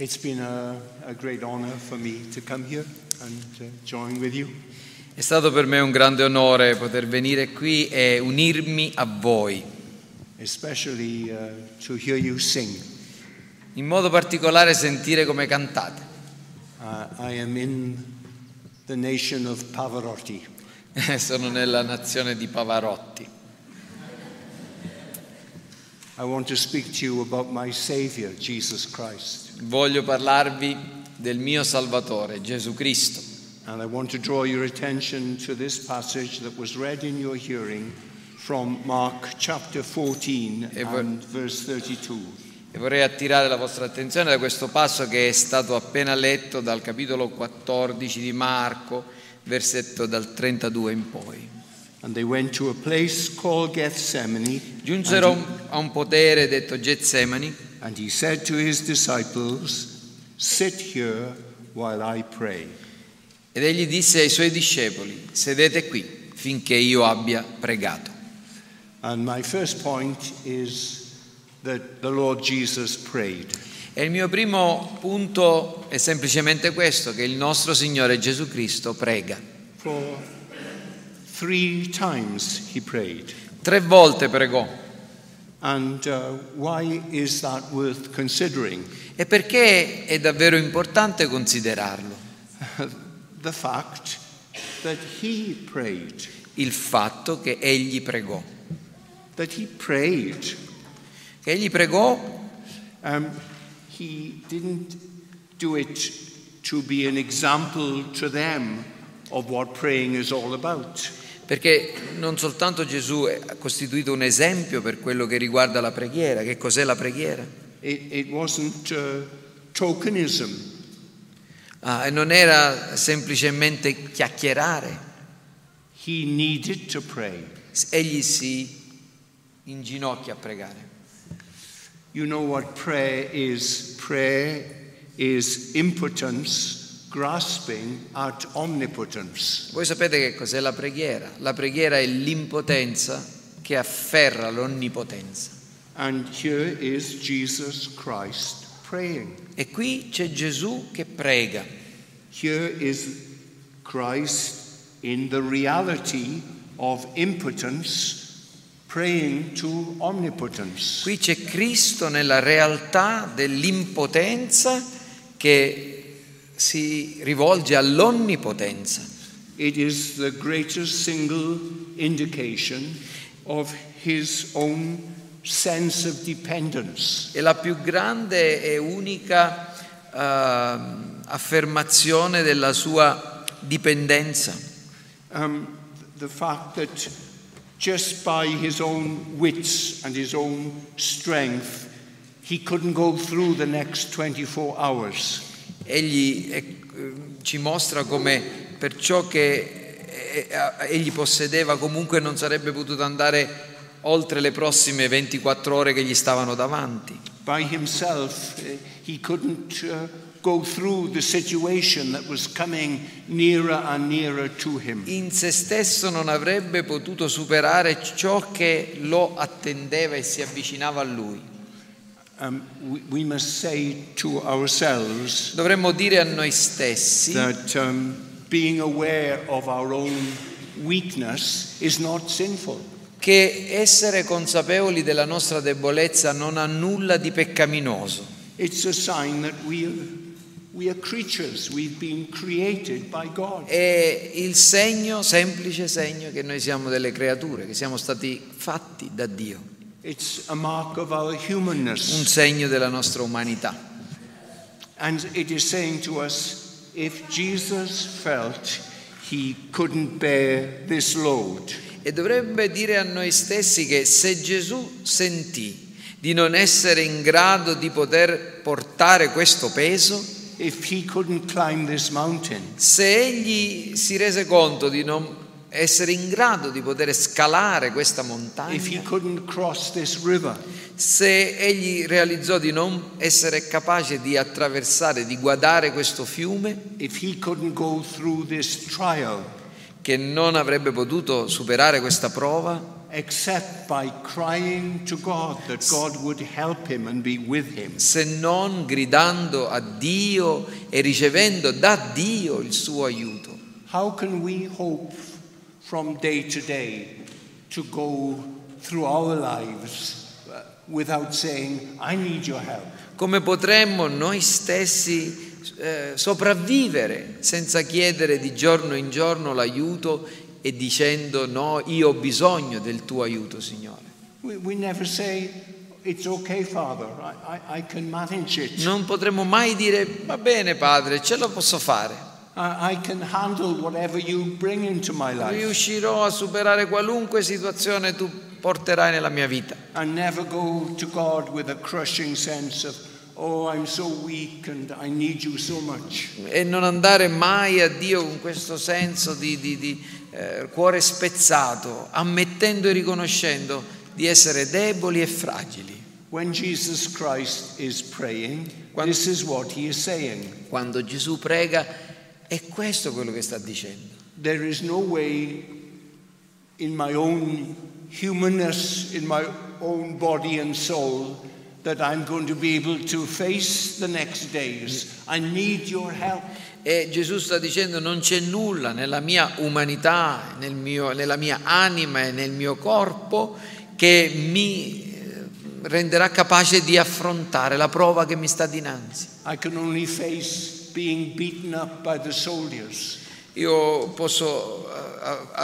It's been a, a great honor for me to come here and uh, join with you. È stato per me un grande onore poter venire qui e unirmi a voi, especially uh, to hear you sing. in modo particolare sentire come cantate. Uh, I am in the nation of Pavarotti. Sono nella nazione di Pavarotti. I want to speak to you about my Savior, Jesus Christ. Voglio parlarvi del mio Salvatore, Gesù Cristo. And I want to draw your attention to this passage that was read in your hearing from Mark chapter 14 E vo- and verse 32. E vorrei attirare la vostra attenzione da questo passo che è stato appena letto dal capitolo 14 di Marco, versetto dal 32 in poi. Giunsero a un potere detto Getsemani and he said to his disciples, Sit here while I pray. ed egli disse ai suoi discepoli, sedete qui finché io abbia pregato. And my first point is that the Lord Jesus prayed. E il mio primo punto è semplicemente questo, che il nostro Signore Gesù Cristo prega. For three times he prayed. Tre volte pregò. And uh, why is that worth considering? E perché è davvero importante considerarlo? the fact that he prayed. Il fatto che egli pregò. That he prayed. Che egli pregò Um, he didn't do it to be an example to them of what praying is all about. Perché non soltanto Gesù ha costituito un esempio per quello che riguarda la preghiera. Che cos'è la preghiera? It, it wasn't uh, tokenism. Ah, e non era semplicemente chiacchierare. He needed to pray. Egli si inginocchia a pregare. You know what prayer is? Prayer is impotence grasping at omnipotence. Voi sapete che cos'è la preghiera? La preghiera è l'impotenza che afferra l'onnipotenza. And here is Jesus Christ praying. E qui c'è Gesù che prega. Here is Christ in the reality of impotence praying to omnipotence. Qui c'è Cristo nella realtà dell'impotenza che si rivolge all'onnipotenza. È la più grande e unica ehm, affermazione della sua dipendenza. Um, the fact that just by his own wits and his own strength, he couldn't go through the next 24 hours. Egli eh, ci mostra come per ciò che eh, eh, egli possedeva comunque non sarebbe potuto andare oltre le prossime 24 ore che gli stavano davanti. By himself, he couldn't go through the situation that was coming nearer and nearer to him. In se stesso non avrebbe potuto superare ciò che lo attendeva e si avvicinava a lui. Dovremmo dire a noi stessi that um, being aware of our own weakness is not sinful. che essere consapevoli della nostra debolezza non ha nulla di peccaminoso. It's a sign that we, we are creatures, we've been created by God. È il segno, semplice segno, che noi siamo delle creature, che siamo stati fatti da Dio, It's a mark of our un segno della nostra umanità. And it is saying to us if Jesus felt he couldn't bear this load, E dovrebbe dire a noi stessi che se Gesù sentì di non essere in grado di poter portare questo peso, if he couldn't climb this mountain, se egli si rese conto di non essere in grado di poter scalare questa montagna, se egli realizzò di non essere capace di attraversare, di guardare questo fiume, trial, che non avrebbe potuto superare questa prova, se non gridando a Dio e ricevendo da Dio il suo aiuto. How can we hope from day to day to go through our lives uh, without saying, I need your help? Come potremmo noi stessi eh, sopravvivere senza chiedere di giorno in giorno l'aiuto e dicendo no, io ho bisogno del tuo aiuto, Signore. We, we never say, It's okay, Father, I, I, I can manage it. Non potremmo mai dire va bene, Padre, ce lo posso fare. I, I can handle whatever you bring into my life. Riuscirò a superare qualunque situazione tu porterai nella mia vita. And never go to God with a crushing sense of, oh, I'm so weak and I need you so much. E non andare mai a Dio con questo senso di, di- di, eh, cuore spezzato, ammettendo e riconoscendo di essere deboli e fragili. When Jesus Christ is praying, Quando- this is what he is saying. Quando Gesù prega, è questo quello che sta dicendo. There is no way in my own humanness, in my own body and soul, that I'm going to be able to face the next days. I need your help. E Gesù sta dicendo non c'è nulla nella mia umanità, nel mio- nella mia anima e nel mio corpo che mi eh, renderà capace di affrontare la prova che mi sta dinanzi. I can only face being beaten up by the soldiers. Io posso,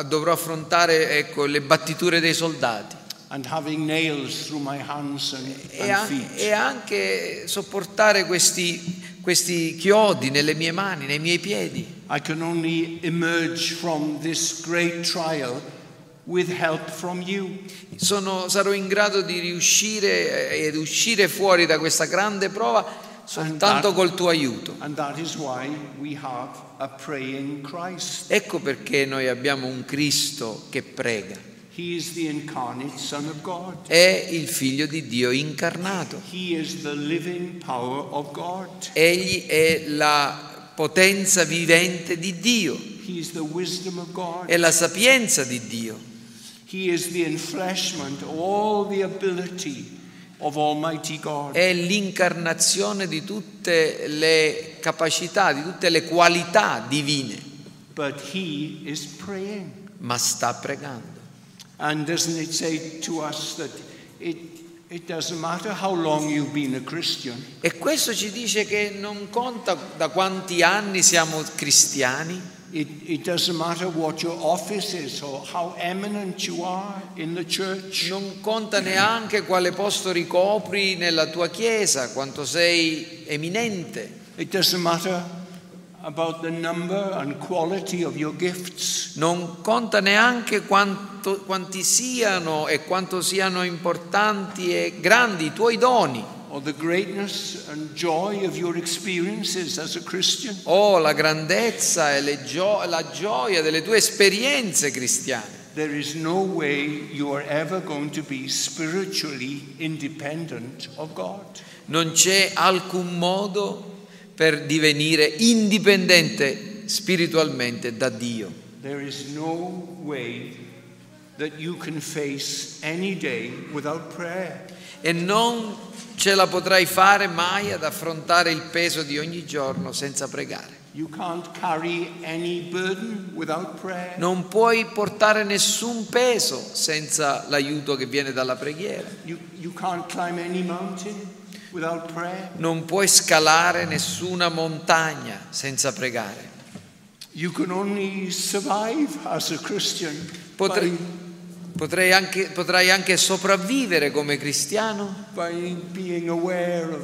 dovrò affrontare ecco, le battiture dei soldati and having nails through my hands and, e, and feet. e anche sopportare questi, questi chiodi nelle mie mani, nei miei piedi. I can only emerge from this great trial with help from you. Sono- sarò in grado di riuscire eh, ed uscire fuori da questa grande prova soltanto that- col tuo aiuto. Ecco perché noi abbiamo un Cristo che prega. È il figlio di Dio incarnato. Egli è la potenza vivente di Dio, è la sapienza di Dio. He is the enfleshment all the ability. È l'incarnazione di tutte le capacità, di tutte le qualità divine, But He is praying. ma sta pregando. And doesn't it say to us that it, it doesn't matter how long you've been a Christian, E questo ci dice che non conta da quanti anni siamo cristiani, it, it doesn't matter what your office is or how eminent you are in the church. non conta neanche quale posto ricopri nella tua chiesa, quanto sei eminente, It doesn't matter about the number and quality of your gifts. non conta neanche quanto- quanti siano e quanto siano importanti e grandi i tuoi doni. Or the greatness and joy of your experiences as a Christian. o la grandezza e le gio- la gioia delle tue esperienze cristiane. There is no way you are ever going to be spiritually independent of God. Non c'è alcun modo per divenire indipendente spiritualmente da Dio. There is no way that you can face any day without prayer. E non ce la potrai fare mai ad affrontare il peso di ogni giorno senza pregare. Non puoi portare nessun peso senza l'aiuto che viene dalla preghiera. You, you. Non puoi scalare nessuna montagna senza pregare. You can only survive as a Christian Potre- potrei anche- potrai anche sopravvivere come cristiano by being aware of,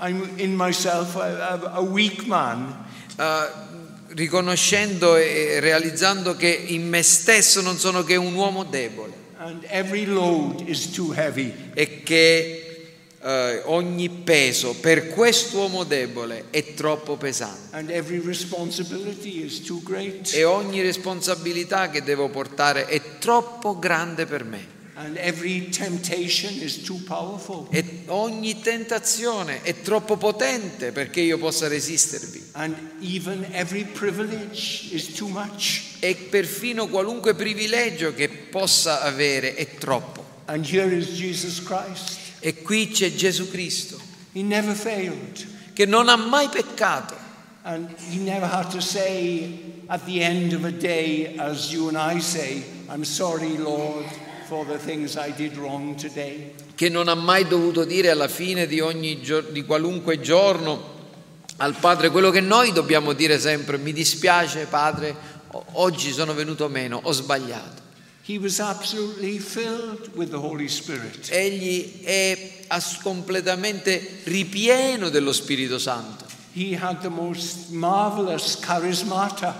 I'm in myself a, a, weak man. eh, riconoscendo e realizzando che in me stesso non sono che un uomo debole And every load is too heavy. e che eh, ogni peso per quest'uomo debole è troppo pesante e ogni responsabilità che devo portare è troppo grande per me. E ogni tentazione è troppo potente perché io possa resistervi. E perfino qualunque privilegio che possa avere è troppo. And here is Jesus Christ. E qui c'è Gesù Cristo, che non ha mai peccato. And he never had to say at the end of a day, as you and I say, I'm sorry, Lord, for the things I did wrong today. che non ha mai dovuto dire alla fine di, ogni di qualunque giorno al Padre quello che noi dobbiamo dire sempre, mi dispiace Padre, oggi sono venuto meno, ho sbagliato. He was absolutely filled with the Holy Spirit. Egli è completamente ripieno dello Spirito Santo. He had the most marvelous charismata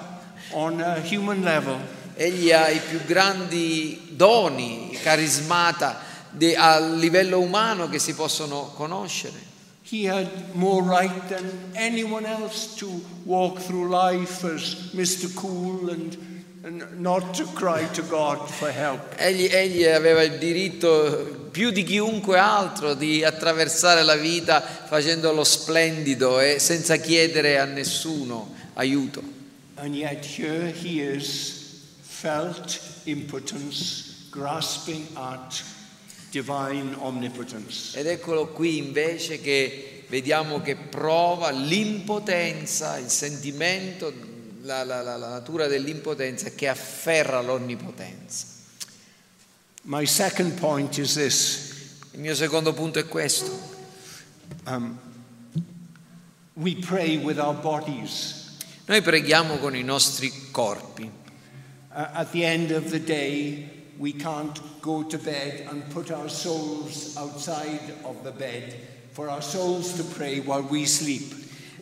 on a human level. Egli ha i più grandi doni, carismata de- a livello umano che si possono conoscere. He had more right than anyone else to walk through life as Mr. Cool and, and not to cry to God for help. Egli, egli aveva il diritto più di chiunque altro di attraversare la vita facendo lo splendido e senza chiedere a nessuno aiuto. And yet here he is, felt impotence, grasping at divine omnipotence. Ed eccolo qui invece che vediamo che prova l'impotenza, il sentimento, la, la- la- natura dell'impotenza che afferra l'onnipotenza. My second point is this Il mio secondo punto è questo. um, we pray with our bodies. Noi preghiamo con i nostri corpi. Uh, at the end of the day, we can't go to bed and put our souls outside of the bed for our souls to pray while we sleep.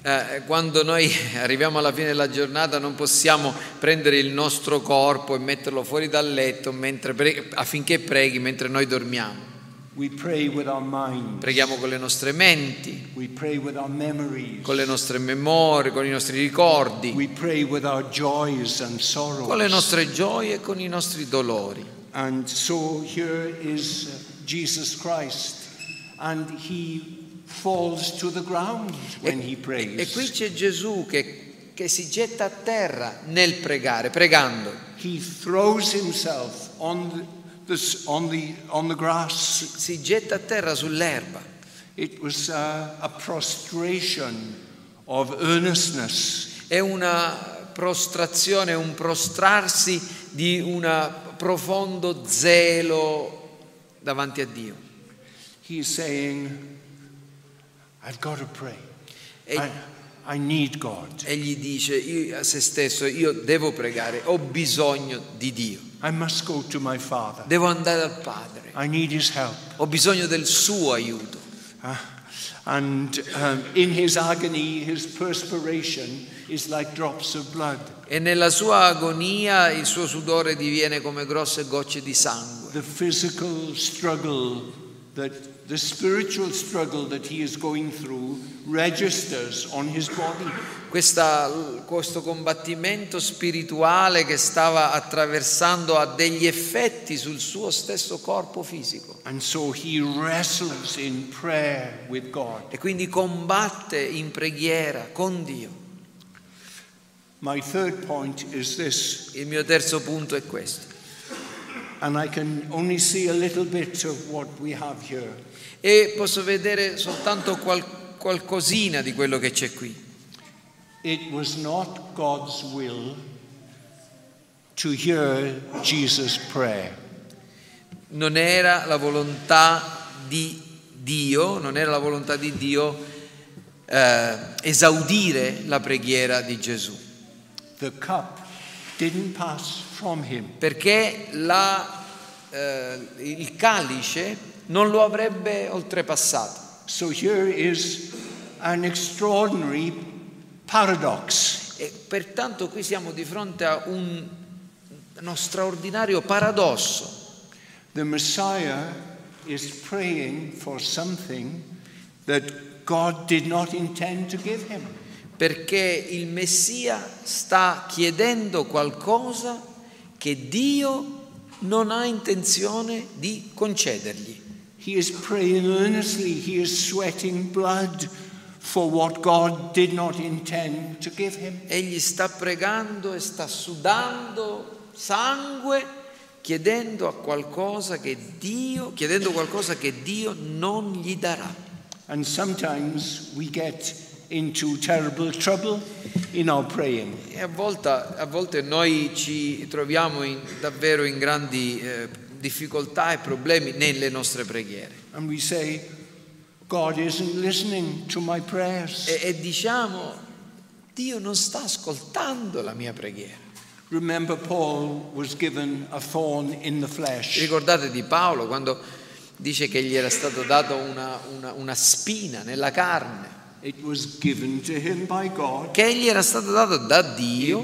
Eh, quando noi arriviamo alla fine della giornata non possiamo prendere il nostro corpo e metterlo fuori dal letto mentre pre- affinché preghi mentre noi dormiamo. Preghiamo con le nostre menti, con le nostre memorie, con i nostri ricordi, con le nostre gioie e con i nostri dolori. And so here is Jesus Christ, and he falls to the ground when he prays. E qui c'è Gesù che, che si getta a terra nel pregare, pregando. He throws himself on the, on the, on the grass. Si getta a terra sull'erba. It was uh, a prostration of earnestness. È una prostrazione, un prostrarsi di un profondo zelo davanti a Dio. He's saying, I've got to pray. E, I, I need God. egli dice a se stesso, io devo pregare, ho bisogno di Dio, I must go to my Father. devo andare al Padre, I need His help. ho bisogno del suo aiuto. Uh, and um, in his agony, his perspiration is like drops of blood. E nella sua agonia il suo sudore diviene come grosse gocce di sangue. The physical struggle, that the spiritual struggle that he is going through registers on his body. Questa- questo combattimento spirituale che stava attraversando ha degli effetti sul suo stesso corpo fisico And so he wrestles in prayer with God. e quindi combatte in preghiera con Dio. My third point is this, Il mio terzo punto è questo. and I can only see a little bit of what we have here. E posso vedere soltanto qual- qualcosina di quello che c'è qui. It was not God's will to hear Jesus' prayer. Non era la volontà di Dio, non era la volontà di Dio eh, esaudire la preghiera di Gesù. Perché la- eh, il calice non lo avrebbe oltrepassato. So here is an extraordinary paradox. E pertanto qui siamo di fronte a un, uno straordinario paradosso. The Messiah is praying for something that God did not intend to give him. Perché il Messia sta chiedendo qualcosa che Dio non ha intenzione di concedergli. He is praying earnestly, he is sweating blood for what God did not intend to give him. Egli sta pregando e sta sudando sangue chiedendo a qualcosa che Dio, chiedendo qualcosa che Dio non gli darà. And sometimes we get into terrible trouble in our praying. E a volte, a volte noi ci troviamo in- davvero in grandi eh, difficoltà e problemi nelle nostre preghiere. Say. E, e diciamo, Dio non sta ascoltando la mia preghiera. Ricordate di Paolo quando dice che gli era stato dato una, una- una spina nella carne, che gli era stato dato da Dio,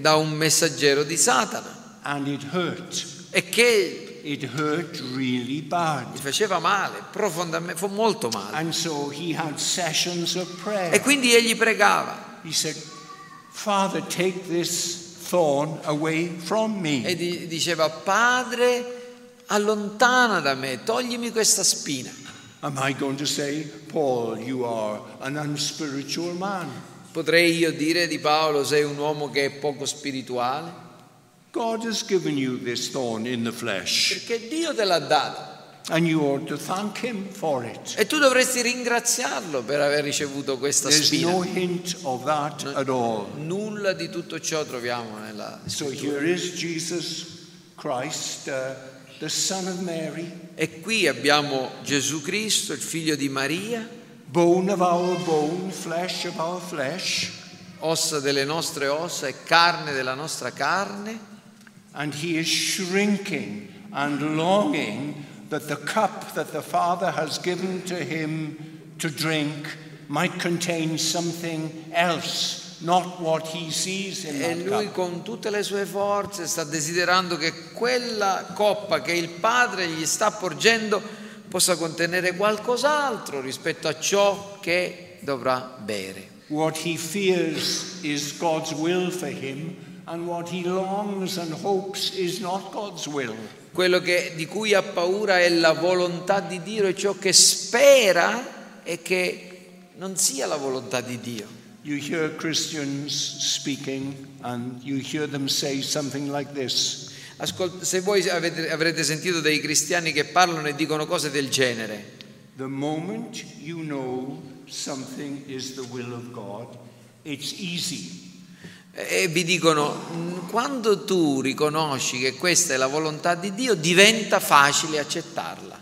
da un messaggero di Satana, And it hurt. e che It hurt really bad. gli faceva male, profondamente, fu molto male. And so he had sessions of E prayer. quindi egli pregava He said, Father, take this thorn away from e me. di- diceva, Padre, allontana da me, toglimi questa spina. Am I going to say, Paul, you are an unspiritual man? Potrei io dire di Paolo, sei un uomo che è poco spirituale? God has given you this thorn in the flesh, Perché Dio te l'ha data. and you ought to thank Him for it. E tu dovresti ringraziarlo per aver ricevuto questa There's spina. no hint of that at all. Nulla di tutto ciò troviamo nella So here is Jesus Christ, uh, the Son of Mary, E qui abbiamo Gesù Cristo, il figlio di Maria, bone of our bone, flesh of our flesh, ossa delle nostre ossa e carne della nostra carne, and He is shrinking and longing that the cup that the Father has given to Him to drink might contain something else, not what He sees in e lui cup. con tutte le sue forze sta desiderando che quella coppa che il Padre gli sta porgendo possa contenere qualcos'altro rispetto a ciò che dovrà bere. What he fears is God's will for him, and what he longs and hopes is not God's will. Quello che- di cui ha paura è la volontà di Dio e ciò che spera è che non sia la volontà di Dio. You hear Christians speaking, and you hear them say something like this Ascol- se voi avete- avrete sentito dei cristiani che parlano e dicono cose del genere, The moment you know something is the will of God, it's easy. E vi dicono, "Mm, quando tu riconosci che questa è la volontà di Dio, diventa facile accettarla.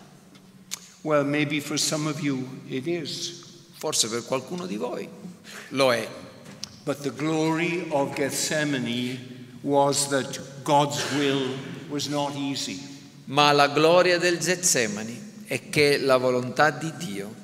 Well, maybe for some of you it is. Forse per qualcuno di voi lo è. But the glory of Gethsemane was that God's will was not easy. Ma la gloria del Getsemani è che la volontà di Dio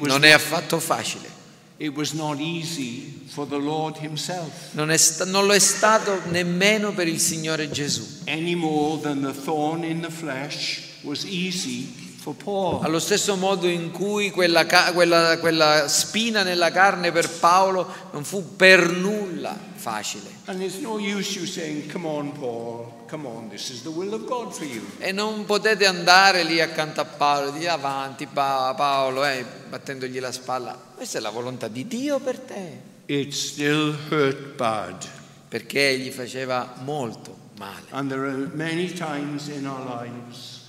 non è affatto facile. It was not easy for the Lord Himself, Non, è sta- non lo è stato nemmeno per il Signore Gesù. any more than the thorn in the flesh was easy for Paul. Allo stesso modo in cui quella, ca- quella- quella spina nella carne per Paolo non fu per nulla facile. And there's no use you saying, Come on, Paul, on, this is the will of God for you. E non potete andare lì accanto a Paolo e dire avanti Pa- Paolo, eh, battendogli la spalla. Questa è la volontà di Dio per te. It still hurt bad. Perché gli faceva molto male. And there are many times in our lives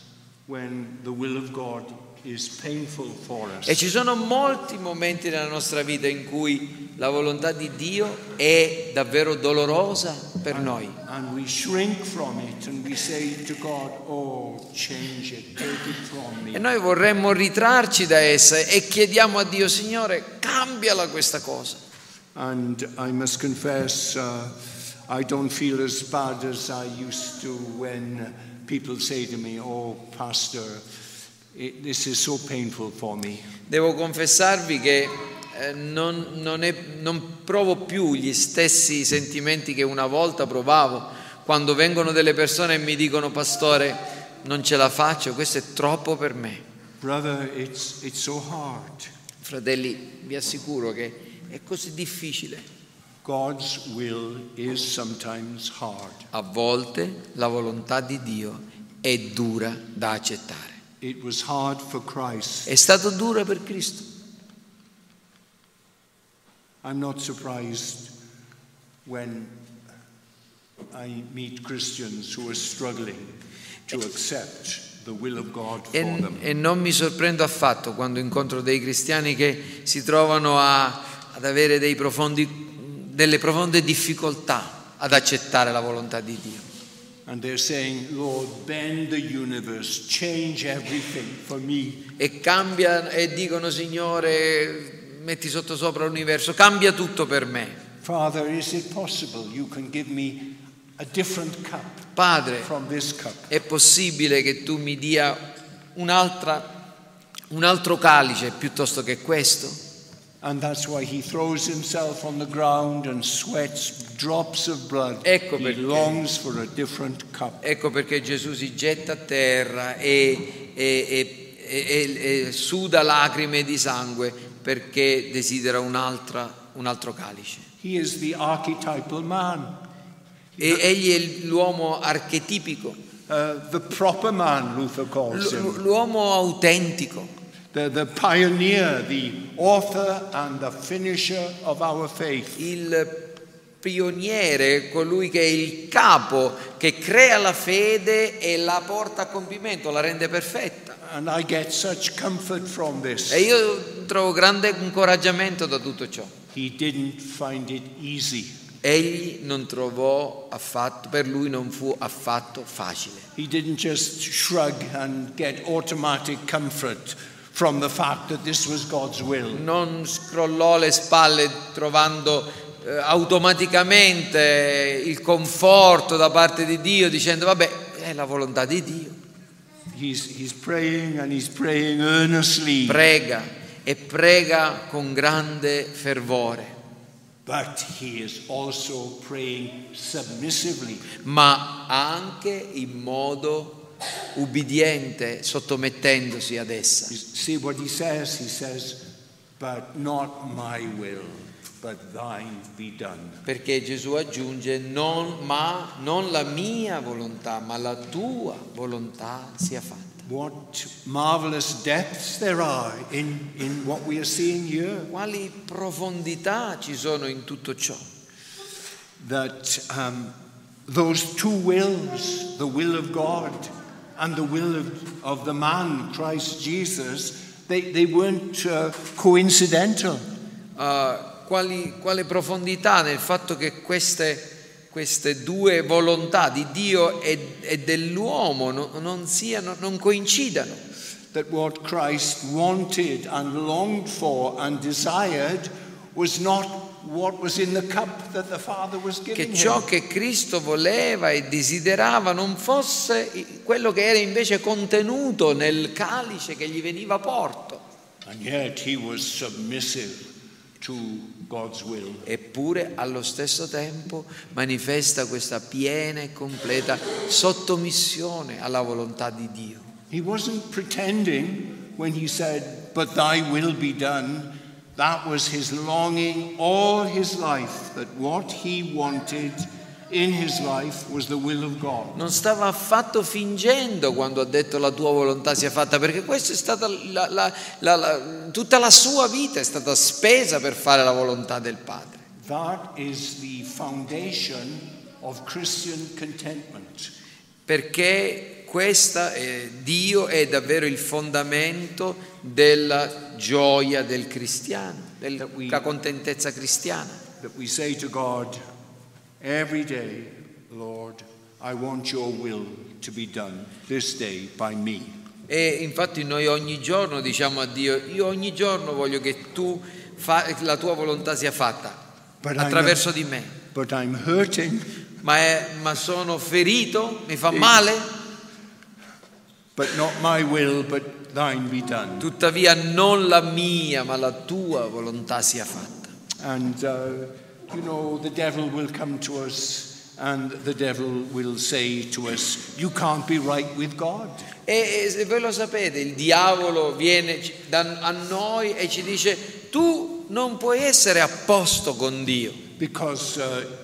when the will of God E ci sono molti momenti nella nostra vita in cui la volontà di Dio è davvero dolorosa per noi. And and God, Oh, it, it E noi vorremmo ritrarci da essa e chiediamo a Dio, Signore, cambiala questa cosa. And I must confess, uh, I don't feel as bad as I used to when people say to me, Oh, Pastor, it, this is so painful for me. Devo confessarvi che eh, non, non è- non provo più gli stessi sentimenti che una volta provavo quando vengono delle persone e mi dicono, Pastore, non ce la faccio, questo è troppo per me. Brother, it's, it's so hard. Fratelli, vi assicuro che è così difficile. God's will is sometimes hard. A volte la volontà di Dio è dura da accettare. It was hard for Christ. È stato dura per Cristo. I'm not surprised when I meet Christians who are struggling to accept the will of God for E, e non mi sorprendo affatto quando incontro dei cristiani che si trovano a- ad avere dei profondi- delle profonde difficoltà ad accettare la volontà di Dio. And they're saying, Lord, bend the universe, change everything for me. E cambia e dicono Signore, metti sotto sopra l'universo, cambia tutto per me. Father, is it possible you can give me a different cup Padre, from this cup? è possibile che tu mi dia un'altra, un altro calice piuttosto che questo? Ecco he perché. Ecco perché Gesù si getta a terra e, e- e- e- suda lacrime di sangue perché desidera un altro calice. He is the archetypal man, E egli è l'uomo archetipico, uh, the proper man, Luther calls him, l'uomo autentico, the, the pioneer, the author and the finisher of our faith. il pioniere, colui che è il capo, che crea la fede e la porta a compimento, la rende perfetta. And I get such comfort from this. E io trovo grande incoraggiamento da tutto ciò. He didn't find it easy. Egli non trovò affatto, per lui non fu affatto facile. He didn't just shrug and get automatic comfort from the fact that this was God's will. Non scrollò le spalle trovando eh, automaticamente il conforto da parte di Dio dicendo vabbè è la volontà di Dio. He's, he's praying and he's praying earnestly. Prega e prega con grande fervore, But he is also praying submissively. ma anche in modo ubbidiente, sottomettendosi ad essa. See what he says? He says, But not my will, but thine be done. Perché Gesù aggiunge, non, ma non la mia volontà, ma la tua volontà sia fatta. What marvelous depths there are in, in what we are seeing here. Quali profondità ci sono in tutto ciò? That um, those two wills, the will of God and the will of, of the man, Christ Jesus, they, they weren't uh, coincidental. Uh, quali, quale profondità nel fatto che queste, queste due volontà di Dio e, e dell'uomo no- non, siano, non coincidano. That what Christ wanted and longed for and desired was not Che ciò che Cristo voleva e desiderava non fosse quello che era invece contenuto nel calice che gli veniva porto. Eppure allo stesso tempo manifesta questa piena e completa sottomissione alla volontà di Dio. He wasn't pretending when he said, But thy will be done. That was his longing all his life, that what he wanted in his life was the will of God. Non stava affatto fingendo quando ha detto la tua volontà sia fatta, perché questa è stata la- la- la- tutta la sua vita è stata spesa per fare la volontà del Padre. That is the foundation of Christian contentment. Perché questa è, Dio è davvero il fondamento della gioia del cristiano, della contentezza cristiana. That we say to God every day, Lord, I want your will to be done this day by me. E infatti noi ogni giorno diciamo a Dio, io ogni giorno voglio che tu fa- la tua volontà sia fatta But attraverso di me. Ma, è- ma sono ferito, mi fa male, will, but thine be done. tuttavia non la mia, ma la tua volontà sia fatta. And, uh, you know, the devil will come to us and the devil will say to us, You can't be right with God. E, se voi lo sapete, il diavolo viene a noi e ci dice, tu non puoi essere a posto con Dio. Because uh,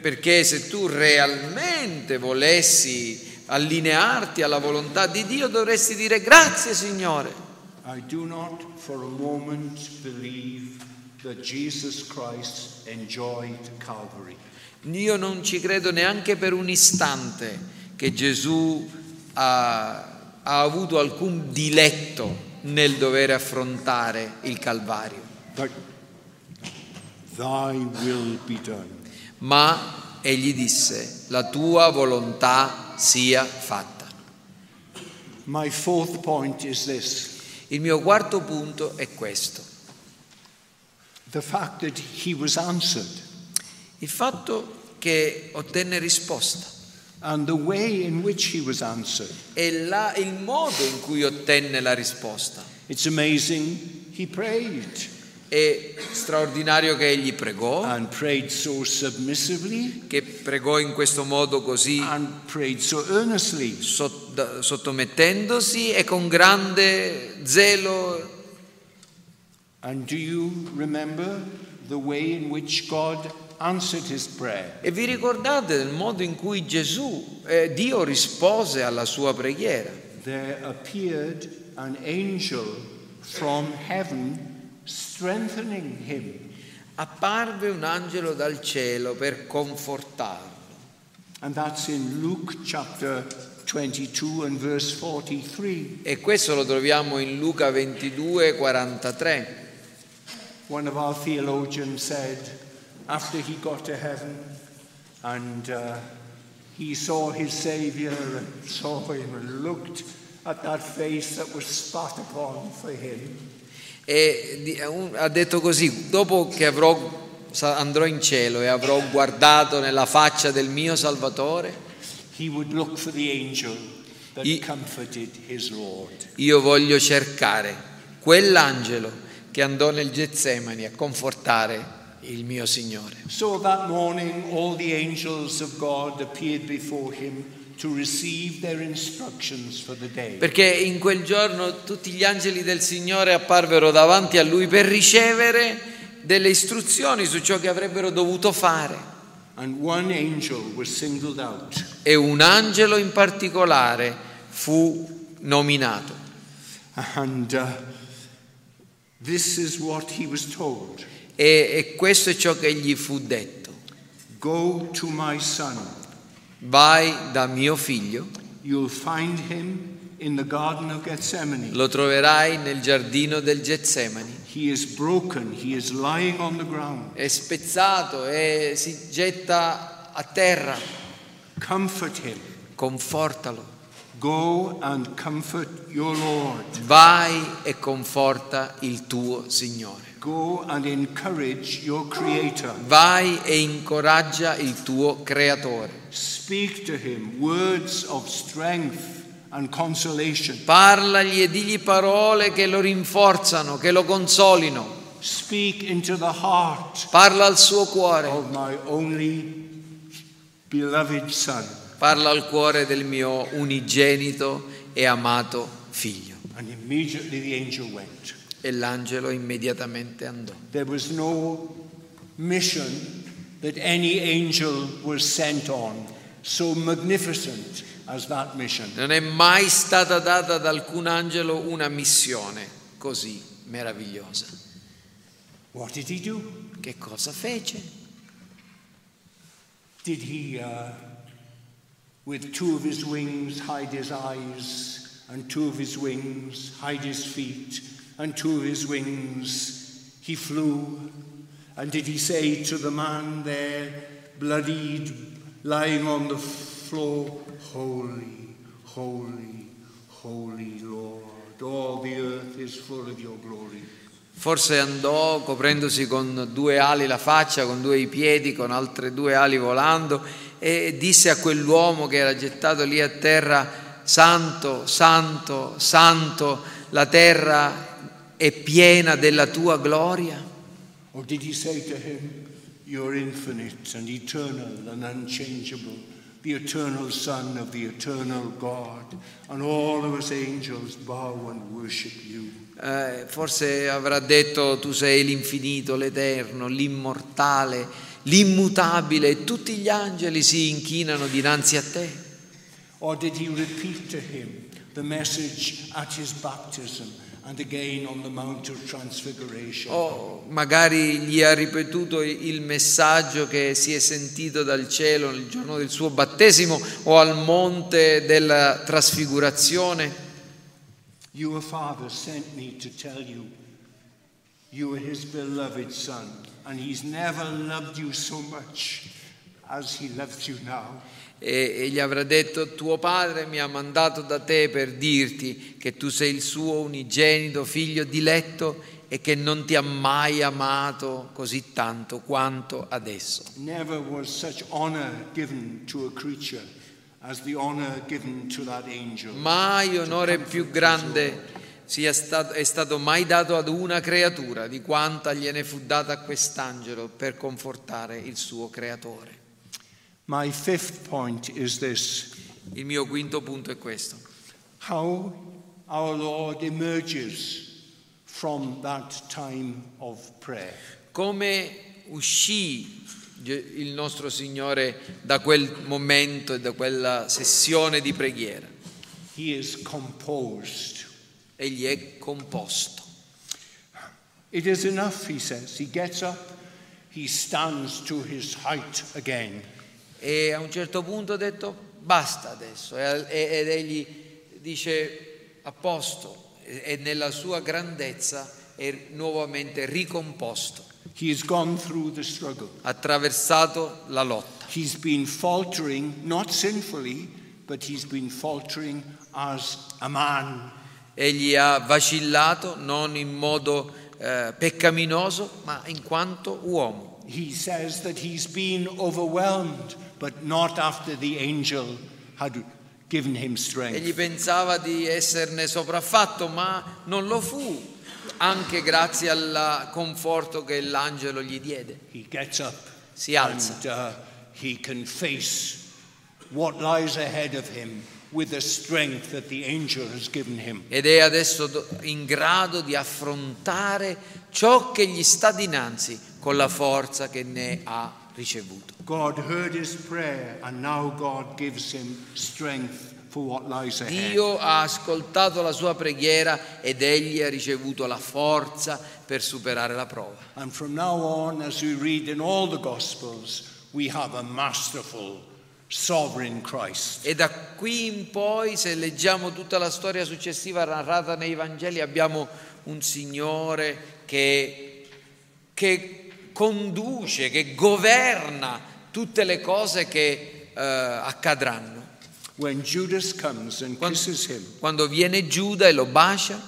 perché se tu realmente volessi allinearti alla volontà di Dio dovresti dire grazie Signore. I do not for a moment believe that Jesus Christ enjoyed Calvary. Io non ci credo neanche per un istante che Gesù ha, ha avuto alcun diletto nel dover affrontare il Calvario, ma egli disse la tua volontà sia fatta. Il mio quarto punto è questo, il fatto che ottenne risposta and the way in which he was answered. e la- il modo in cui ottenne la risposta. It's amazing. He prayed È straordinario che egli pregò, and prayed so submissively che pregò in questo modo così and prayed so earnestly. sott- sottomettendosi e con grande zelo. And do you remember the way in which God? E vi ricordate del modo in cui Gesù, eh, Dio rispose alla sua preghiera? There appeared an angel from heaven strengthening him. Apparve un angelo dal cielo per confortarlo. And that's in Luke chapter 22 and verse 43. E questo lo troviamo in Luca 22, 43. One of our theologians said, after he got to heaven and uh, he saw his Savior and saw him and looked at that face that was spat upon for him, E un- ha detto così, dopo che avrò, andrò in cielo e avrò guardato nella faccia del mio Salvatore, he would look for the angel that I- comforted his Lord. io voglio cercare quell'angelo che andò nel Getsemani a confortare il mio Signore. So that morning, all the angels of God appeared before him to receive their instructions for the day. Perché in quel giorno tutti gli angeli del Signore apparvero davanti a lui per ricevere delle istruzioni su ciò che avrebbero dovuto fare. And one angel was singled out. E un angelo in particolare fu nominato. And uh, E, e questo è ciò che gli fu detto. Go to my son. Vai da mio figlio, You'll find him in the Garden of Gethsemane. lo troverai nel giardino del Getsemani. He is broken, he is lying on the ground. È spezzato e si getta a terra. Comfort him. Confortalo. Go and comfort your Lord. Vai e conforta il tuo Signore. Go and encourage your Creator. Vai e incoraggia il tuo creatore. Speak to him words of strength and consolation. Parlagli e digli parole che lo rinforzano, che lo consolino. Speak into the heart Parla al suo cuore, of my only beloved Son. parla al cuore del mio unigenito e amato figlio. And immediately the angel went. E l'angelo immediatamente andò. There was no mission that any angel was sent on so magnificent as that mission. Non è mai stata data ad alcun angelo una missione così meravigliosa. What did he do? Che cosa fece? Did he, uh, with two of his wings, hide his eyes, and two of his wings, hide his feet, and of his wings, he flew? And did he say to the man there, bloodied, lying on the floor, Holy, holy, holy Lord, all the earth is full of your glory? Forse andò coprendosi con due ali la faccia, con due i piedi, con altre due ali volando e disse a quell'uomo che era gettato lì a terra, Santo, Santo, Santo, la terra è piena della tua gloria? Or did he say to him, You're infinite and eternal and unchangeable, the eternal Son of the eternal God, and all of us angels bow and worship you. Eh, forse avrà detto tu sei l'infinito, l'eterno, l'immortale, l'immutabile e tutti gli angeli si inchinano dinanzi a te. Or did he repeat to him the message at his baptism O magari gli ha ripetuto il messaggio che si è sentito dal cielo il giorno del suo battesimo o al monte della trasfigurazione. Your Father sent me to tell you you are his beloved Son, and he's never loved you so much as he loves you now. E, e gli avrà detto tuo padre mi ha mandato da te per dirti che tu sei il suo unigenito figlio diletto e che non ti ha mai amato così tanto quanto adesso. Never was such honor given to a creature as the honor given to that angel. Mai onore più grande sia stato, è stato mai dato ad una creatura di quanta gliene fu data a quest'angelo per confortare il suo creatore. My fifth point is this Il mio quinto punto è questo. how our Lord emerges from that time of prayer. Come uscì il nostro Signore da quel momento e da quella sessione di preghiera? He is composed. Egli è composto. It is enough, he says. He gets up, he stands to his height again. E a un certo punto ha detto basta adesso ed egli dice a posto e nella sua grandezza è nuovamente ricomposto, ha attraversato la lotta. He's been faltering, not sinfully, but he's been faltering as a man. Egli ha vacillato non in modo eh, peccaminoso, ma in quanto uomo. He says that he's been overwhelmed, but not after the angel had given him strength. Egli pensava di esserne sopraffatto, ma non lo fu, anche grazie al conforto che l'angelo gli diede. He gets up Si alza and uh, he can face what lies ahead of him with the strength that the angel has given him. ed è adesso in grado di affrontare ciò che gli sta dinanzi con la forza che ne ha ricevuto. Dio ha ascoltato la sua preghiera ed egli ha ricevuto la forza per superare la prova. And from now on, as we read in all the Gospels, we have a masterful, sovereign Christ. E da qui in poi, se leggiamo tutta la storia successiva narrata nei Vangeli, abbiamo un Signore che, che conduce, che governa tutte le cose che eh, accadranno. Quando, quando viene Giuda e lo bacia,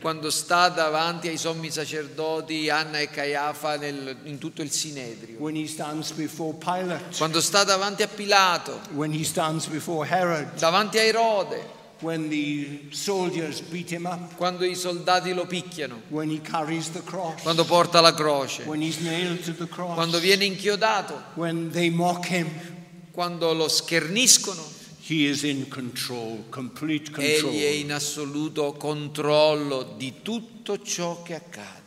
quando sta davanti ai sommi sacerdoti Anna e Caiafa nel- in tutto il Sinedrio, quando sta davanti a Pilato, davanti a Erode, when the soldiers beat him up, quando i soldati lo picchiano, when he carries the cross, quando porta la croce, when he's nailed to the cross, quando viene inchiodato, when they mock him, quando lo scherniscono, he is in control, complete control. egli è in assoluto controllo di tutto ciò che accade.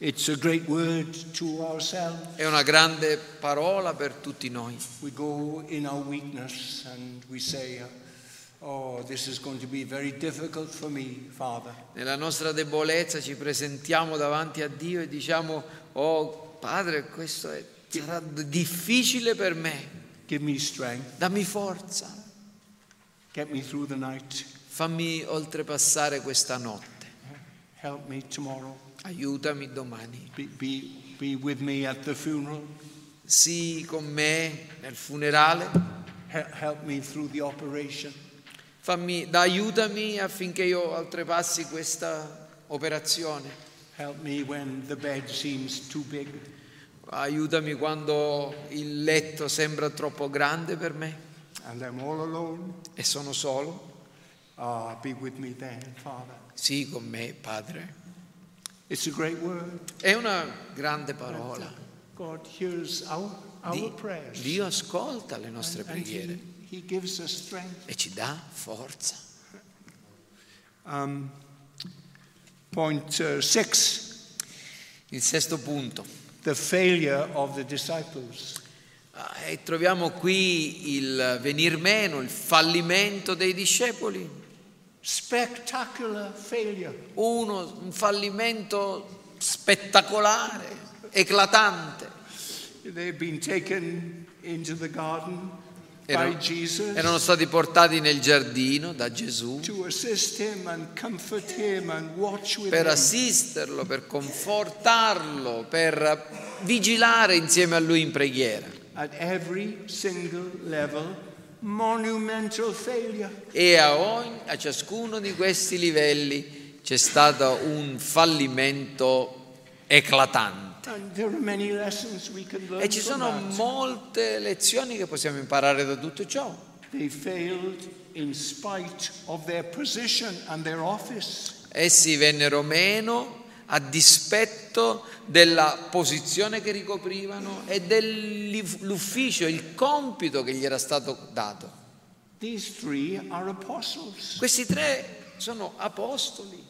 It's a great word to ourselves. È una grande parola per tutti noi. We go in our weakness and we say, Oh, this is going to be very difficult for me, Father. Nella nostra debolezza ci presentiamo davanti a Dio e diciamo, oh Padre, questo è- sarà difficile per me, Give me strength. dammi forza, Get me through the night. fammi oltrepassare questa notte, Help me tomorrow. aiutami domani, Be, be, be with me at the funeral. sii con me nel funerale, He- help me through the operation. Fammi, da, aiutami affinché io oltrepassi questa operazione, aiutami quando il letto sembra troppo grande per me And e sono solo, be with me then, sii con me Padre. È una grande parola. Our, our. Dio ascolta le nostre and preghiere he, he. E ci dà forza. Um, point uh, six Il sesto punto. the failure of the disciples. Ah, E troviamo qui il venir meno, il fallimento dei discepoli. Spectacular failure. Uno, un fallimento spettacolare, eclatante. They've been taken into the garden Erano, erano stati portati nel giardino da Gesù per assisterlo, per confortarlo, per vigilare insieme a lui in preghiera. Level. E a, ogni- a ciascuno di questi livelli c'è stato un fallimento eclatante. E ci sono molte lezioni che possiamo imparare da tutto ciò. Essi vennero meno a dispetto della posizione che ricoprivano e dell'ufficio, il compito che gli era stato dato. Questi tre sono apostoli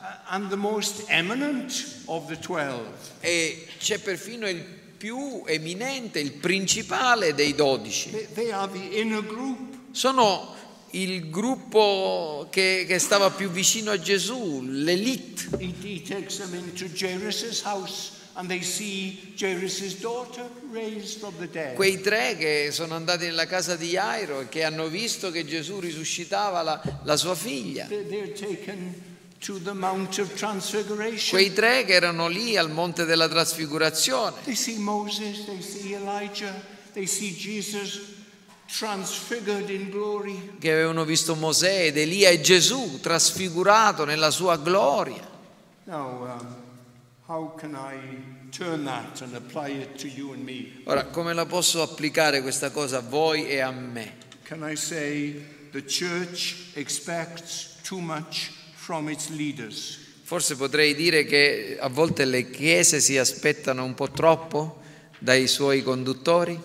e c'è perfino il più eminente, il principale dei dodici. Sono il gruppo che, che stava più vicino a Gesù, l'elite. He, he takes them into Jairus' house and they see Jairus' daughter raised from the dead. Quei tre che sono andati nella casa di Jairo e che hanno visto che Gesù risuscitava la, la sua figlia. They- They're taken to the Mount of Transfiguration. Quei tre che erano lì al monte della trasfigurazione. They see Moses, they see Elijah, they see Jesus transfigured in glory. che avevano visto Mosè ed Elia e Gesù trasfigurato nella sua gloria. Now, um, Ora, come la posso applicare questa cosa a voi e a me? Can I say the church expects too much from its leaders? Forse potrei dire che a volte le chiese si aspettano un po' troppo dai suoi conduttori?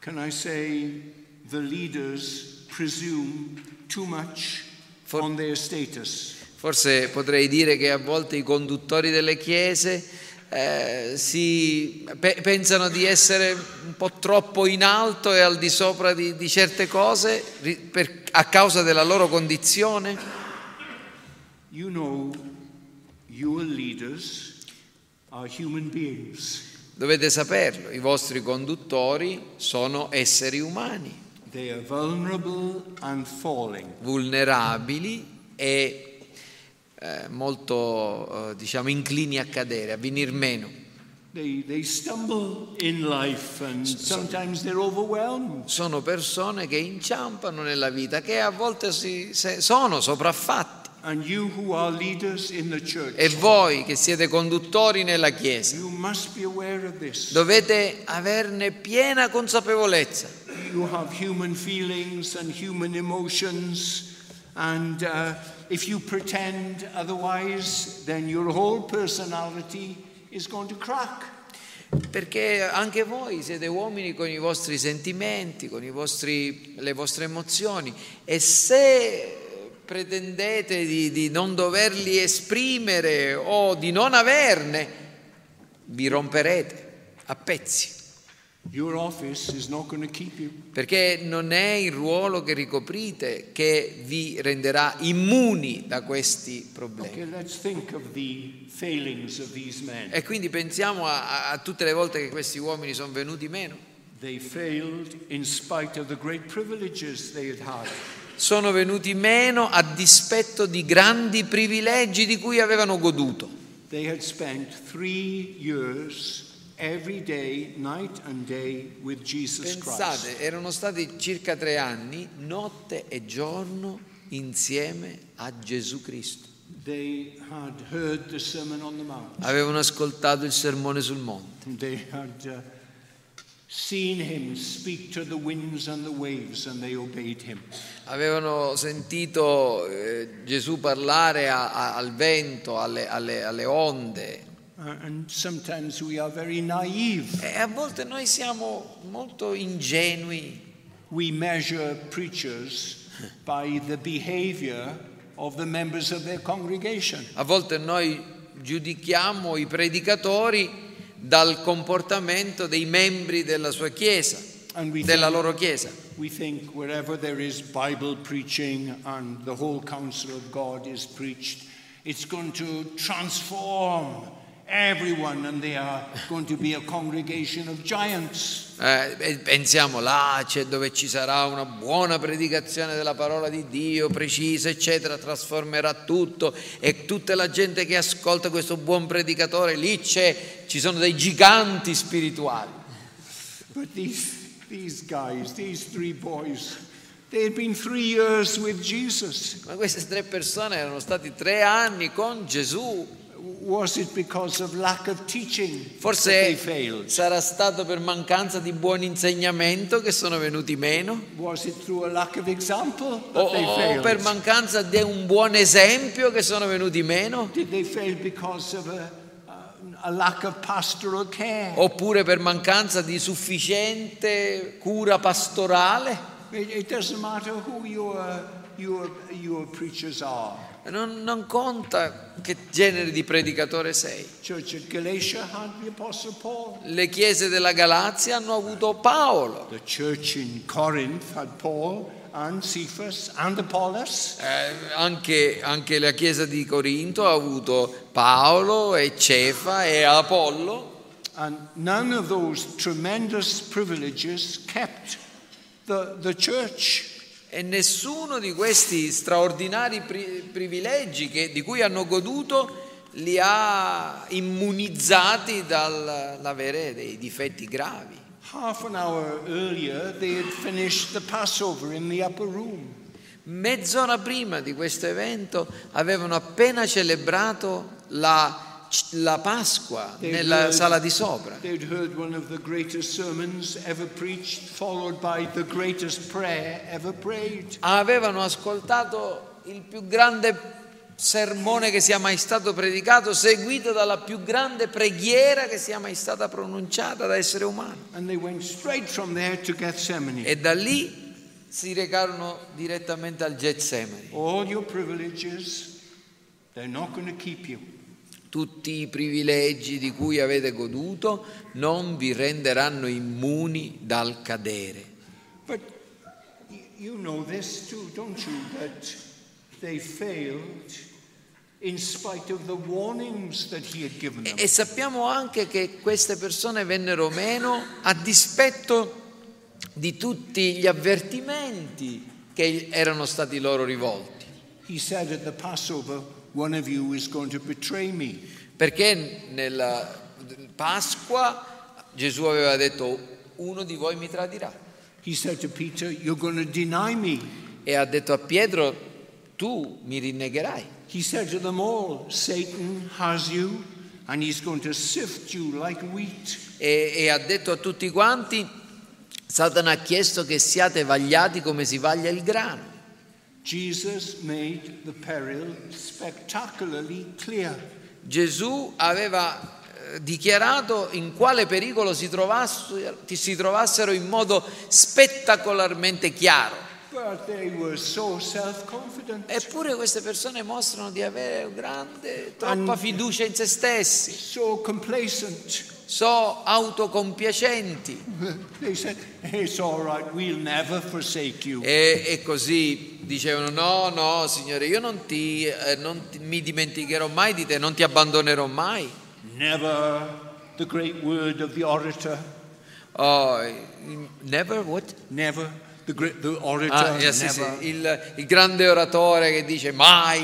Can I say the leaders presume too much For- on their status? Forse potrei dire che a volte i conduttori delle chiese eh, si pe- pensano di essere un po' troppo in alto e al di sopra di, di certe cose per- a causa della loro condizione. You know. Dovete saperlo, i vostri conduttori sono esseri umani, vulnerabili e eh, molto, eh, diciamo, inclini a cadere, a venir meno. They, they. Sono persone che inciampano nella vita, che a volte si- sono sopraffatti. E voi che siete conduttori nella Chiesa, dovete averne piena consapevolezza. You have human feelings and human emotions, and uh, if you pretend otherwise, then your whole personality is going to crack. Perché anche voi siete uomini con i vostri sentimenti, con vostri- le vostre emozioni e se pretendete di, di non doverli esprimere o di non averne, vi romperete a pezzi. Perché non è il ruolo che ricoprite che vi renderà immuni da questi problemi. Okay. E quindi pensiamo a, a tutte le volte che questi uomini sono venuti meno. They failed in spite of the great privileges they had had. sono venuti meno a dispetto di grandi privilegi di cui avevano goduto. They had spent three years every day, night and day, with Jesus Christ. Pensate, erano stati circa tre anni, notte e giorno, insieme a Gesù Cristo. They had heard the Sermon on the Mount. Avevano ascoltato il sermone sul monte, They had uh, seen him speak to the winds and the waves, and they obeyed him. avevano sentito eh, Gesù parlare a- a- al vento, alle, alle- alle onde Uh, and sometimes we are very naive. E a volte noi siamo molto ingenui, We measure preachers by the behavior of the members of their congregation. a volte noi giudichiamo i predicatori dal comportamento dei membri della sua chiesa, della loro chiesa. we think wherever there is Bible preaching and the whole counsel of God is preached, it's going to transform everyone and they are going to be a congregation of giants. Eh, pensiamo là c'è dove ci sarà una buona predicazione della parola di Dio precisa eccetera trasformerà tutto e tutta la gente che ascolta questo buon predicatore lì c'è ci sono dei giganti spirituali But these, these guys, these three boys, they had been three years with Jesus. ma queste tre persone erano stati tre anni con Gesù Was it because of lack of teaching that they forse sarà stato per mancanza di buon insegnamento che sono venuti meno Was it through a lack of example o, o per mancanza di un buon esempio che sono venuti meno Did they fail because of a, a lack of pastoral care? oppure per mancanza di sufficiente cura pastorale. It, it doesn't matter who your, your, your preachers are. Non, non conta che genere di predicatore sei. Le chiese della Galazia hanno avuto Paolo, and Cephas and. Eh, anche, anche la chiesa di Corinto ha avuto Paolo e Cefa e Apollo And none of those tremendous privileges kept the, the church. E nessuno di questi straordinari pri- privilegi che- di cui hanno goduto li ha immunizzati dall'avere dei difetti gravi. Half an hour earlier, they had finished the Passover in the upper room. Mezz'ora prima di questo evento avevano appena celebrato la, la Pasqua nella sala di sopra. Avevano ascoltato il più grande sermone che sia mai stato predicato, seguito dalla più grande preghiera che sia mai stata pronunciata da essere umano. Gethsemane. E da lì si recarono direttamente al Getsemani. All your privileges, they're not going to keep you. Tutti i privilegi di cui avete goduto non vi renderanno immuni dal cadere. But you know this too, don't you? That they failed in spite of the warnings that he had given them. E sappiamo anche che queste persone vennero meno a dispetto di tutti gli avvertimenti che erano stati loro rivolti. He said at the Passover, One of you is going to betray me. Perché nella Pasqua Gesù aveva detto uno di voi mi tradirà He said to Peter, You're going to deny me. e ha detto a Pietro tu mi rinnegherai. He said to them all, Satan has you, and he's going to sift you like wheat. E, e ha detto a tutti quanti Satana ha chiesto che siate vagliati come si vaglia il grano. Gesù aveva eh, dichiarato in quale pericolo si trovassero, in modo spettacolarmente chiaro. But they were so self confident, Eppure queste persone mostrano di avere grande, troppa fiducia in se stessi, so complacent. So autocompiacenti said, right, we'll never e, e così dicevano no, no signore, io non, ti, eh, non ti- mi dimenticherò mai di te, non ti abbandonerò mai. Never the great word of the orator. Oh, never what? Never the great the orator. Ah, eh, sì, sì, never. il, il grande oratore che dice mai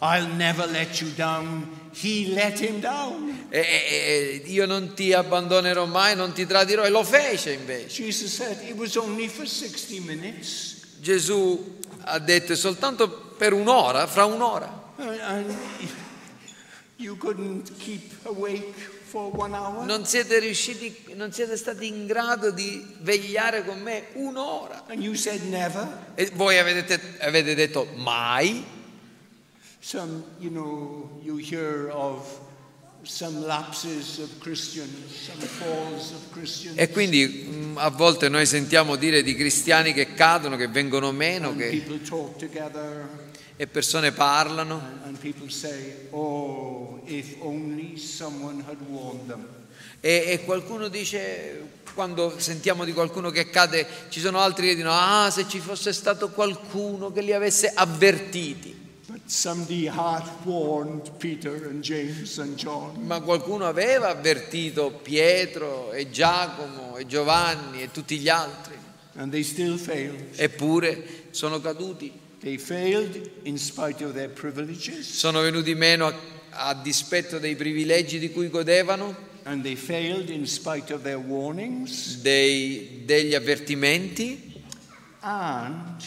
I'll never let you down. He let him down. e- e- io non ti abbandonerò mai, non ti tradirò e lo fece invece. Jesus said it was only for 60 minutes. Gesù ha detto soltanto per un'ora, fra un'ora. Non siete riusciti, non siete stati in grado di vegliare con me un'ora. E voi avete, avete detto mai. Some, you know, you hear of some lapses of Christians, some falls of Christians. E quindi mh, a volte noi sentiamo dire di cristiani che cadono, che vengono meno, che, people talk together e persone parlano and, and people say, oh, if only someone had warned them. e, e qualcuno dice, quando sentiamo di qualcuno che cade, ci sono altri che dicono, ah se ci fosse stato qualcuno che li avesse avvertiti. But somebody had warned Peter and James and John. Ma qualcuno aveva avvertito Pietro e Giacomo e Giovanni e tutti gli altri, And they still failed. eppure sono caduti, They failed in spite of their privileges, sono venuti meno a, a dispetto dei privilegi di cui godevano, and they failed in spite of their warnings, dei- degli avvertimenti? And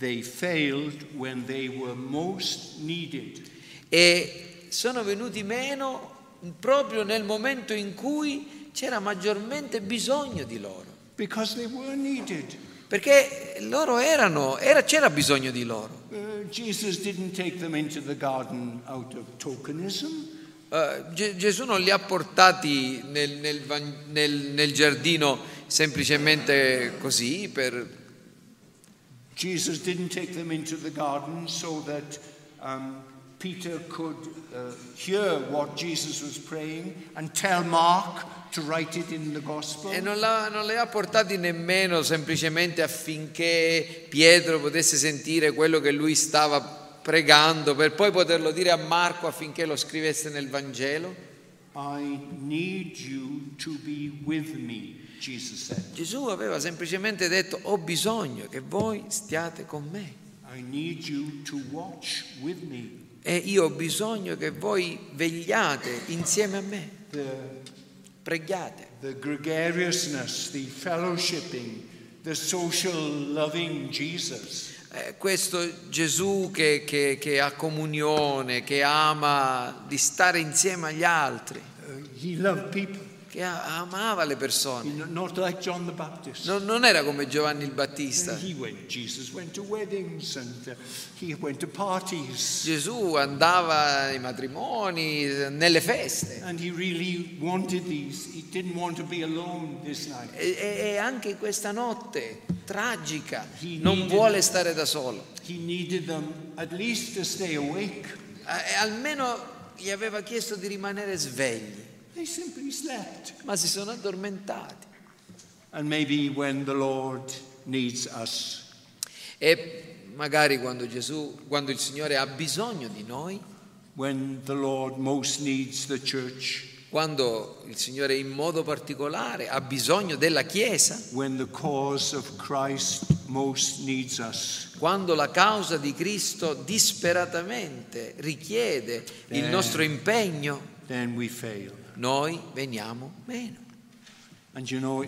they failed when they were most needed. e sono venuti meno proprio nel momento in cui c'era maggiormente bisogno di loro, Because they were needed. perché loro erano, era- c'era bisogno di loro. Uh, Jesus didn't take them into the garden out of tokenism. Ge- Gesù non li ha portati nel, nel nel- nel giardino semplicemente così per... Jesus didn't take them into the garden so that um, Peter could uh, hear what Jesus was praying and tell Mark to write it in the gospel. E non, l'ha- non li ha portati nemmeno semplicemente affinché Pietro potesse sentire quello che lui stava pregando per poi poterlo dire a Marco affinché lo scrivesse nel Vangelo. I need you to be with me. Gesù aveva semplicemente detto ho bisogno che voi stiate con me. E io ho bisogno che voi vegliate insieme a me, preghiate. the gregariousness, the fellowshipping, the social loving Jesus. Eh, questo Gesù che, che- che ha comunione, che ama di stare insieme agli altri, Uh, he loved people, che amava le persone. Like. Non, non era come Giovanni il Battista. Went, went weddings uh. Gesù andava ai matrimoni, nelle feste. Really. E, anche questa notte tragica He non vuole stare da solo. Them almeno gli aveva chiesto di rimanere svegli. Ma si sono addormentati. And maybe when the Lord needs us, E magari quando Gesù, quando il Signore ha bisogno di noi, when the Lord most needs the church, quando il Signore in modo particolare ha bisogno della Chiesa, when the cause of Christ most needs us, quando la causa di Cristo disperatamente richiede il Eh. nostro impegno, then we fail. Noi veniamo meno. You know.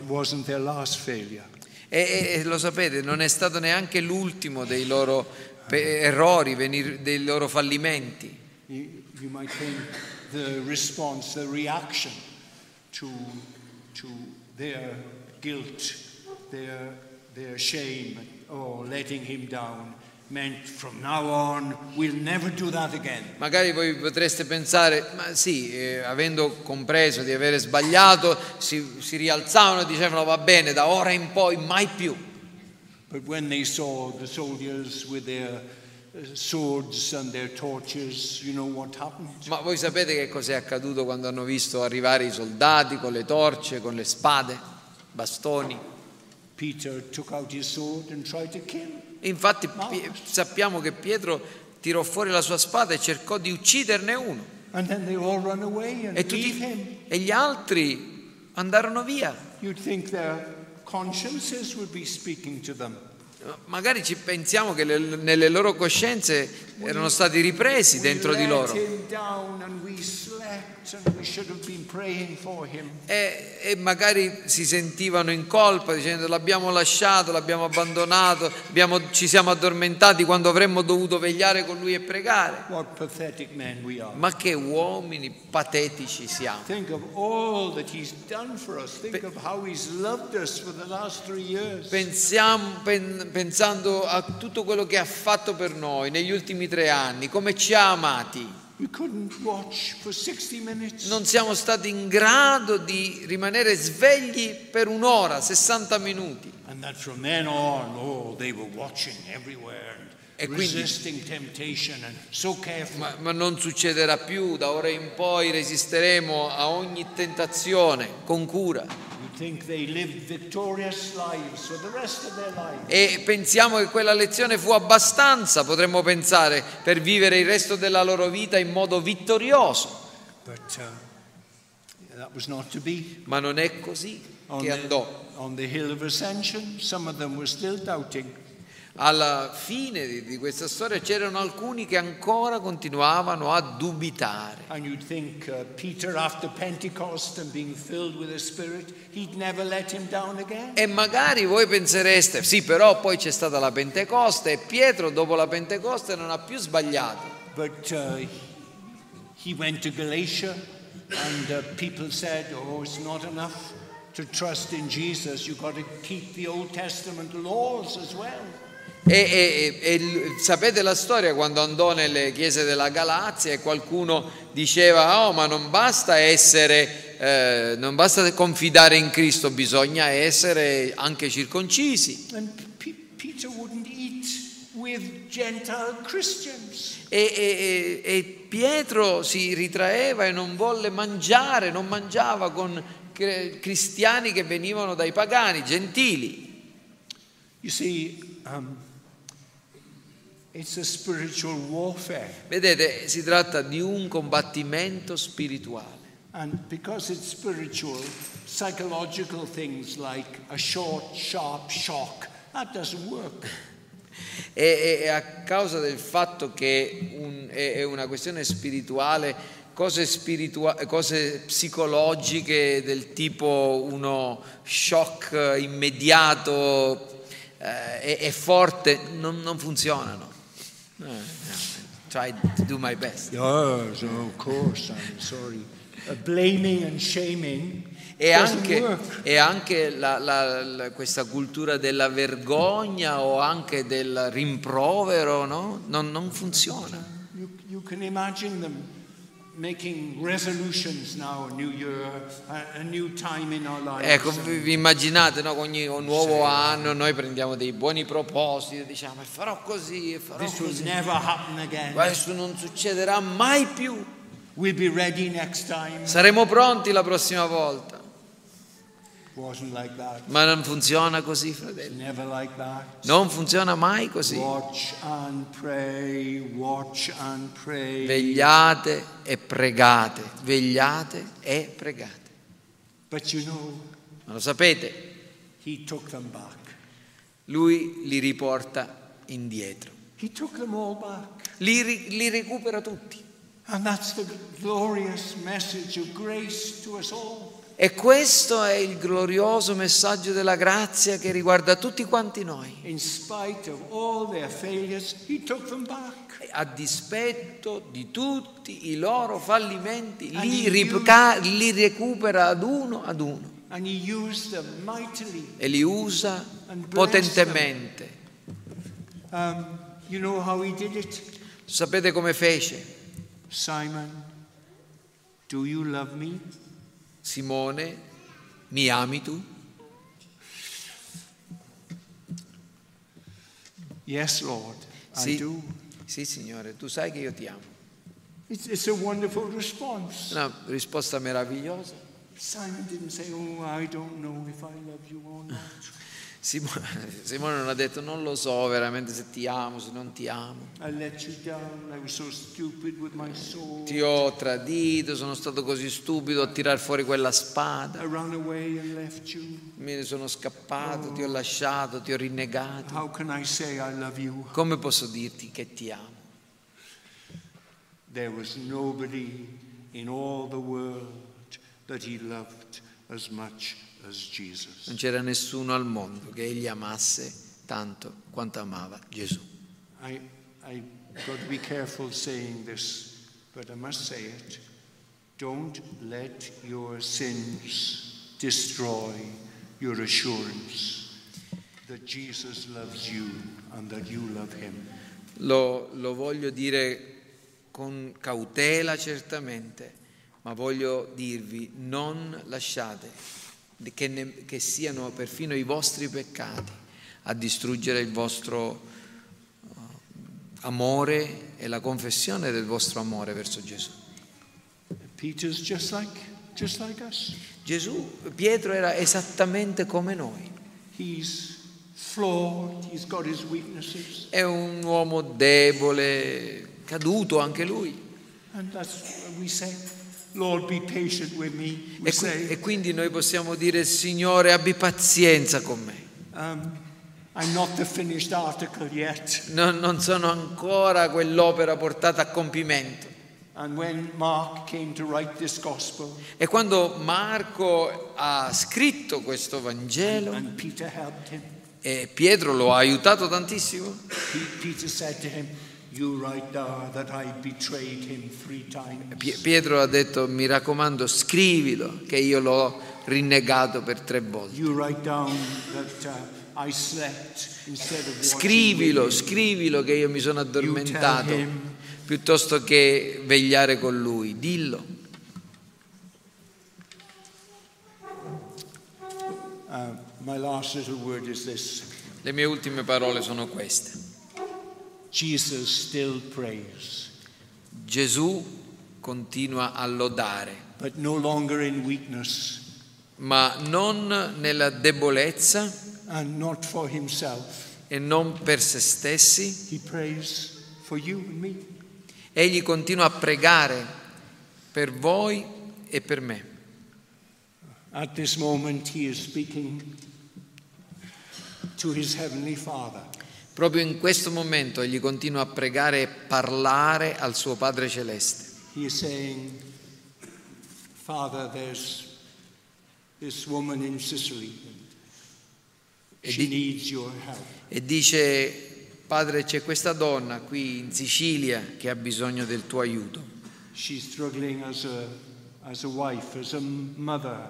E, e- e lo sapete, non è stato neanche l'ultimo dei loro pe- errori, venir- dei loro fallimenti. You, you might think the response, the reaction to, to their guilt, their, their shame, or letting him down, meant from now on we'll never do that again. Magari voi potreste pensare, ma sì, eh, avendo compreso di avere sbagliato, si, si rialzavano e dicevano va bene, da ora in poi mai più. But when they saw the soldiers with their swords and their torches, you know what happened? Ma voi sapete che cos'è accaduto quando hanno visto arrivare i soldati con le torce, con le spade, bastoni? Infatti Pi- sappiamo che Pietro tirò fuori la sua spada e cercò di ucciderne uno. And then they all run away and E, tutti, him. e gli altri andarono via. You'd think their consciences would be speaking to them. Magari ci pensiamo che le- nelle loro coscienze erano stati ripresi dentro di loro. E, e magari si sentivano in colpa dicendo l'abbiamo lasciato, l'abbiamo abbandonato, abbiamo- ci siamo addormentati quando avremmo dovuto vegliare con lui e pregare. Ma che uomini patetici siamo. Pensiamo, pen- pensando a tutto quello che ha fatto per noi negli ultimi tre anni, come ci ha amati. We couldn't watch for 60 minutes. Non siamo stati in grado di rimanere svegli per un'ora, 60 minuti. On, oh, E quindi- so. Ma, ma non succederà più, da ora in poi resisteremo a ogni tentazione con cura. The. E pensiamo che quella lezione fu abbastanza, potremmo pensare, per vivere il resto della loro vita in modo vittorioso. But uh, that was not to be. Ma non è così On che the, andò. on the hill of ascension, some of them were still doubting. Alla fine di, questa storia c'erano alcuni che ancora continuavano a dubitare. Think uh, Peter, Spirit. E magari voi pensereste, sì, però poi c'è stata la Pentecoste e Pietro dopo la Pentecoste non ha più sbagliato. But uh, he went to Galatia, and uh, people said, Oh, it's not enough to trust in Jesus. You've got to keep the Old Testament laws as well. E, e- e- sapete la storia quando andò nelle chiese della Galazia e qualcuno diceva, oh ma non basta essere, eh, non basta confidare in Cristo, bisogna essere anche circoncisi. E, e- Pietro si ritraeva e non volle mangiare, non mangiava con cristiani che venivano dai pagani, gentili. You see, um, Vedete, si tratta di un combattimento spirituale. And because it's spiritual, psychological things like a short, sharp shock, that doesn't work. E, e- a causa del fatto che un- è, è una questione spirituale, cose, spiritua- cose psicologiche del tipo uno shock immediato eh, e, e forte non, non funzionano. Eh, no, Try to do my best. Yes, of course, I'm sorry. Uh, blaming and shaming E anche, e anche la- la- la- questa cultura della vergogna o anche del rimprovero no? non, non funziona. You, you now, year. Ecco, vi immaginate, no? ogni nuovo anno noi prendiamo dei buoni propositi diciamo "E farò così, e farò This will così. never happen again. Questo non succederà mai più. Saremo pronti la prossima volta. Ma non funziona così, fratelli. Non funziona mai così. Vegliate e pregate, vegliate e pregate. Ma lo sapete, lui li riporta indietro. Li, li recupera tutti. And that's the glorious message of grace to us all. E questo è il glorioso messaggio della grazia che riguarda tutti quanti noi. Failures. A dispetto di tutti i loro fallimenti, li, rica- li recupera ad uno ad uno e li usa potentemente. Um, you know? Sapete come fece? Simon, do you love me? Simone, mi ami tu? Yes, Lord, I Sì, do. sì, Signore, tu sai che io ti amo. It's, it's a wonderful response. Una risposta meravigliosa. Simon didn't say, Oh, I don't know if I love you or not. Simone, Simone non ha detto non lo so veramente se ti amo, se non ti amo. Down. So. Ti ho tradito, sono stato così stupido a tirar fuori quella spada. I ran away and left you. Me ne sono scappato, ti ho lasciato, ti ho rinnegato. How can I say I love you? Come posso dirti che ti amo? There was nobody in all the world that he loved as much. Non c'era nessuno al mondo che egli amasse tanto quanto amava Gesù. I, I got to be careful saying this, but I must say it. Don't let your sins destroy your assurance that Jesus loves you and that you love him. Lo, lo voglio dire con cautela certamente, ma voglio dirvi, non lasciate che, ne, che siano perfino i vostri peccati a distruggere il vostro uh, amore e la confessione del vostro amore verso Gesù. Just like, just like. Gesù, Pietro era esattamente come noi. Flawed. È un uomo debole, caduto anche lui. And that's what we say, Lord, be patient with me. E, qui- say, e quindi noi possiamo dire, Signore, abbi pazienza con me. um, I'm not the finished article yet. Non, non sono ancora quell'opera portata a compimento. And when Mark came to write this gospel, E quando Marco ha scritto questo Vangelo, and him, e Pietro lo ha aiutato tantissimo, Pe- Peter said to him, Pie- Pietro ha detto, mi raccomando, scrivilo che io l'ho rinnegato per tre volte. Uh, Scrivilo, scrivilo che io mi sono addormentato piuttosto che vegliare con lui. Dillo. Uh, Le mie ultime parole sono queste. Jesus still prays, Gesù continua a lodare, but no longer in weakness ma non nella debolezza and not for himself. e non per se stessi. He prays for you and me. Egli continua a pregare per voi e per me. At this moment, he is speaking to his heavenly Father. Proprio in questo momento egli continua a pregare e parlare al suo Padre Celeste. Saying, Sicily. E, di- e dice, Padre, c'è questa donna qui in Sicilia che ha bisogno del tuo aiuto. As a, as a wife, as a mother.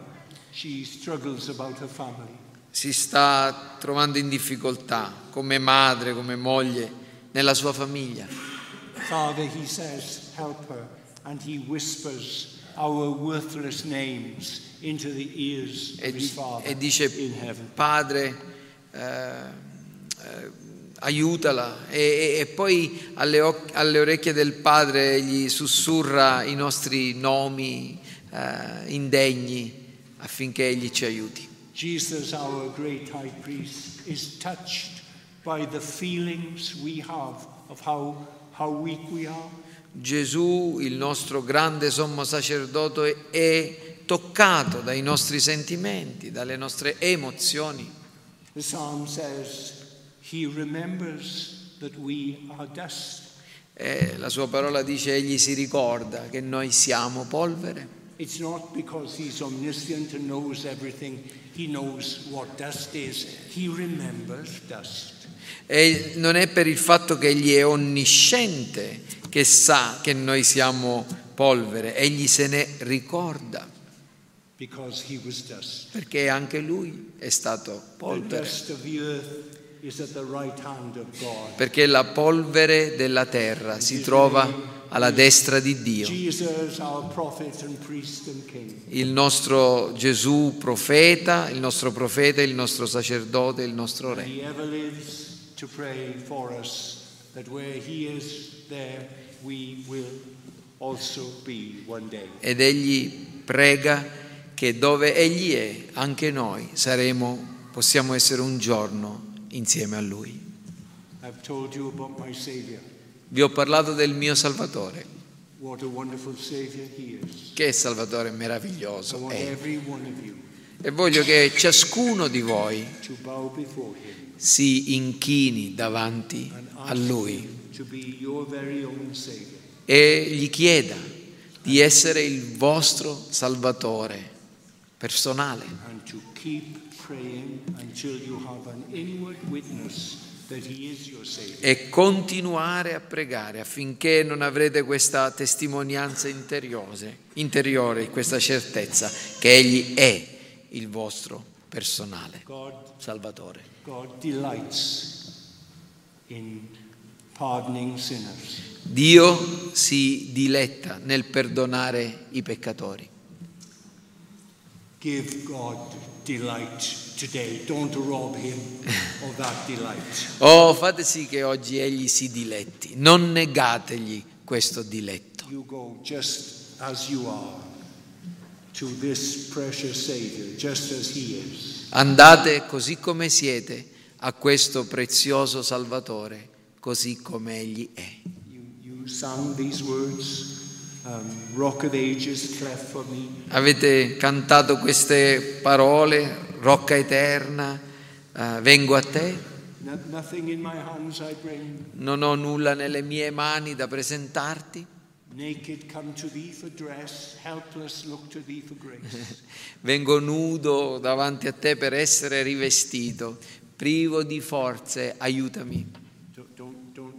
She struggles about her family. Si sta trovando in difficoltà come madre, come moglie, nella sua famiglia. Father, he says, help her. And he whispers our worthless names into the ears E, of his Father e dice. Padre, eh, eh, aiutala. E, e- e poi alle, oc- alle orecchie del Padre gli sussurra i nostri nomi eh, indegni affinché egli ci aiuti. Jesus, our great high priest, is touched by the feelings we have of how, how weak we are. Gesù, il nostro grande sommo sacerdote, è toccato dai nostri sentimenti, dalle nostre emozioni. The psalm says, He remembers that we are dust. E la sua parola dice, egli si ricorda che noi siamo polvere. It's not because He's omniscient and knows everything, He knows what dust is. He remembers dust. E non è per il fatto che egli è onnisciente che sa che noi siamo polvere, egli se ne ricorda, Because he was dust. perché anche lui è stato polvere. Perché la polvere della terra si trova alla destra di Dio. Il nostro Gesù profeta, il nostro profeta, il nostro sacerdote, il nostro re. Ed egli prega che dove egli è, anche noi saremo, possiamo essere un giorno insieme a lui. I've told you about my Savior. Vi ho parlato del mio Salvatore. Che Salvatore meraviglioso è. you E voglio che ciascuno di voi si inchini davanti and a Lui. e gli chieda di essere il vostro Salvatore personale e continuare a pregare affinché non avrete questa testimonianza interiore, interiore, questa certezza che Egli è il vostro personale Salvatore. Dio si diletta nel perdonare i peccatori. Give God delight today. Don't rob him of that delight. Oh, fate sì che oggi egli si diletti, non negategli questo diletto. You go just as you are to this precious Savior, just as he is. Andate così come siete a questo prezioso Salvatore, così come egli è. You, you um, Rock of Ages, cleft for me. Avete cantato queste parole, rocca eterna, eh, vengo a te, No- nothing in my hands I bring. non ho nulla nelle mie mani da presentarti, vengo nudo davanti a te per essere rivestito, privo di forze, aiutami. don't, don't, don't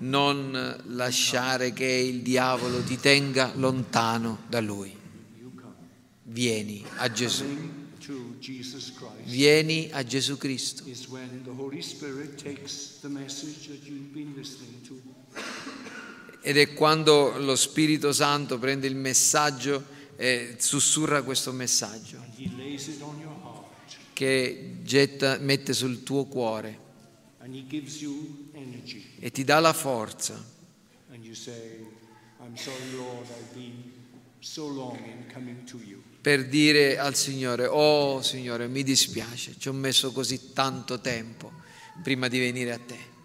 Non lasciare che il diavolo ti tenga lontano da lui. Vieni a Gesù. Vieni a Gesù Cristo. Ed è quando lo Spirito Santo prende il messaggio e sussurra questo messaggio che getta, mette sul tuo cuore e ti dà la forza say, sorry, Lord, so per dire al Signore, oh Signore, mi dispiace, ci ho messo così tanto tempo prima di venire a te.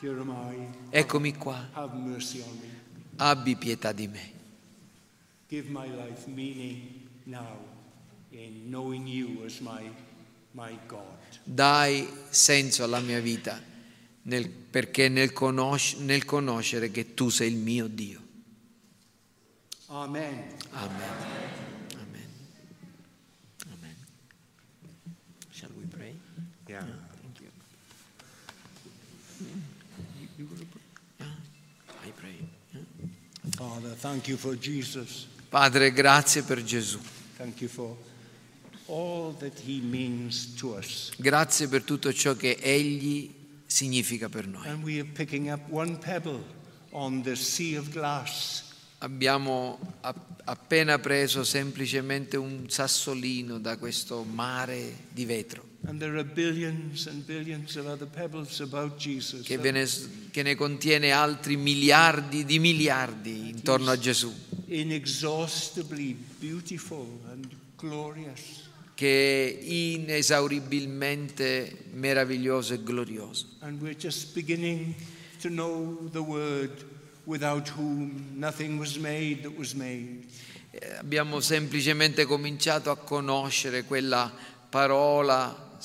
Here am I. Eccomi qua, Have mercy on me. abbi pietà di me. Give my life meaning now in knowing you as my, my God. Dai senso alla mia vita nel- perché nel, conosc- nel conoscere che tu sei il mio Dio. Amen. Amen. Amen. Amen. Shall we pray? Yeah. Thank you. Yeah, I pray. Yeah. Father, thank you for Jesus. Padre, grazie per Gesù. Thank you for Grazie per tutto ciò che Egli significa per noi. Abbiamo app- appena preso semplicemente un sassolino da questo mare di vetro billions billions che, ne, che ne contiene altri miliardi di miliardi intorno a Gesù, Inexhaustibly beautiful and glorious. Che è inesauribilmente meraviglioso e glorioso. Abbiamo semplicemente cominciato a conoscere quella parola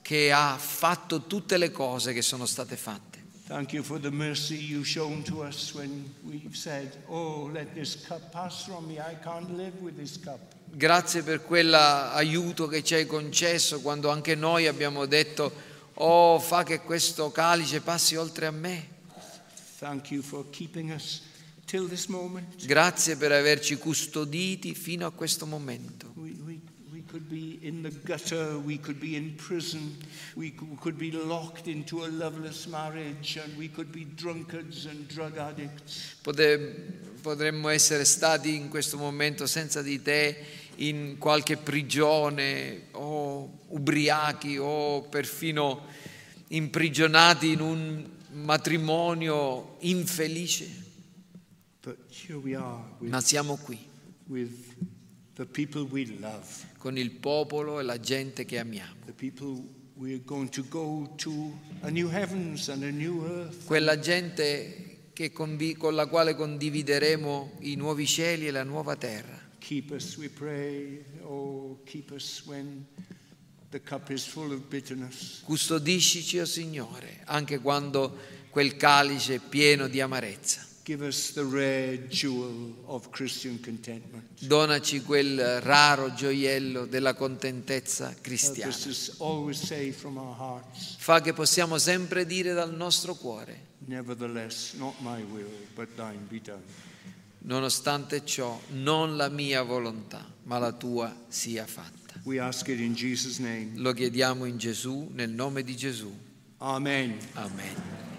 che ha fatto tutte le cose che sono state fatte. Thank you for the mercy you've shown to us when we've said, Oh, let this cup pass from me. I can't live with this cup. Grazie per quell'aiuto che ci hai concesso quando anche noi abbiamo detto, oh, fa che questo calice passi oltre a me. Grazie per averci custoditi fino a questo momento. We, we, we could be in the gutter, we could be in prison, we cou- could be locked into a loveless marriage, and we could be drunkards and drug addicts. Potremmo essere stati in questo momento senza di te in qualche prigione o ubriachi o perfino imprigionati in un matrimonio infelice, ma siamo qui con il popolo e la gente che amiamo. quella gente con la quale condivideremo i nuovi cieli e la nuova terra. Keep us, we pray. Oh, keep us when the cup is full of bitterness. Custodiscici, o Signore, anche quando quel calice è pieno di amarezza. Give us the rare jewel of Christian contentment. Donaci quel raro gioiello della contentezza cristiana. Fa che possiamo sempre dire dal nostro cuore, Nevertheless, not my will, but thine be done. Nonostante ciò, non la mia volontà, ma la tua sia fatta. We ask it in Jesus' name. Lo chiediamo in Gesù, nel nome di Gesù. Amen. Amen.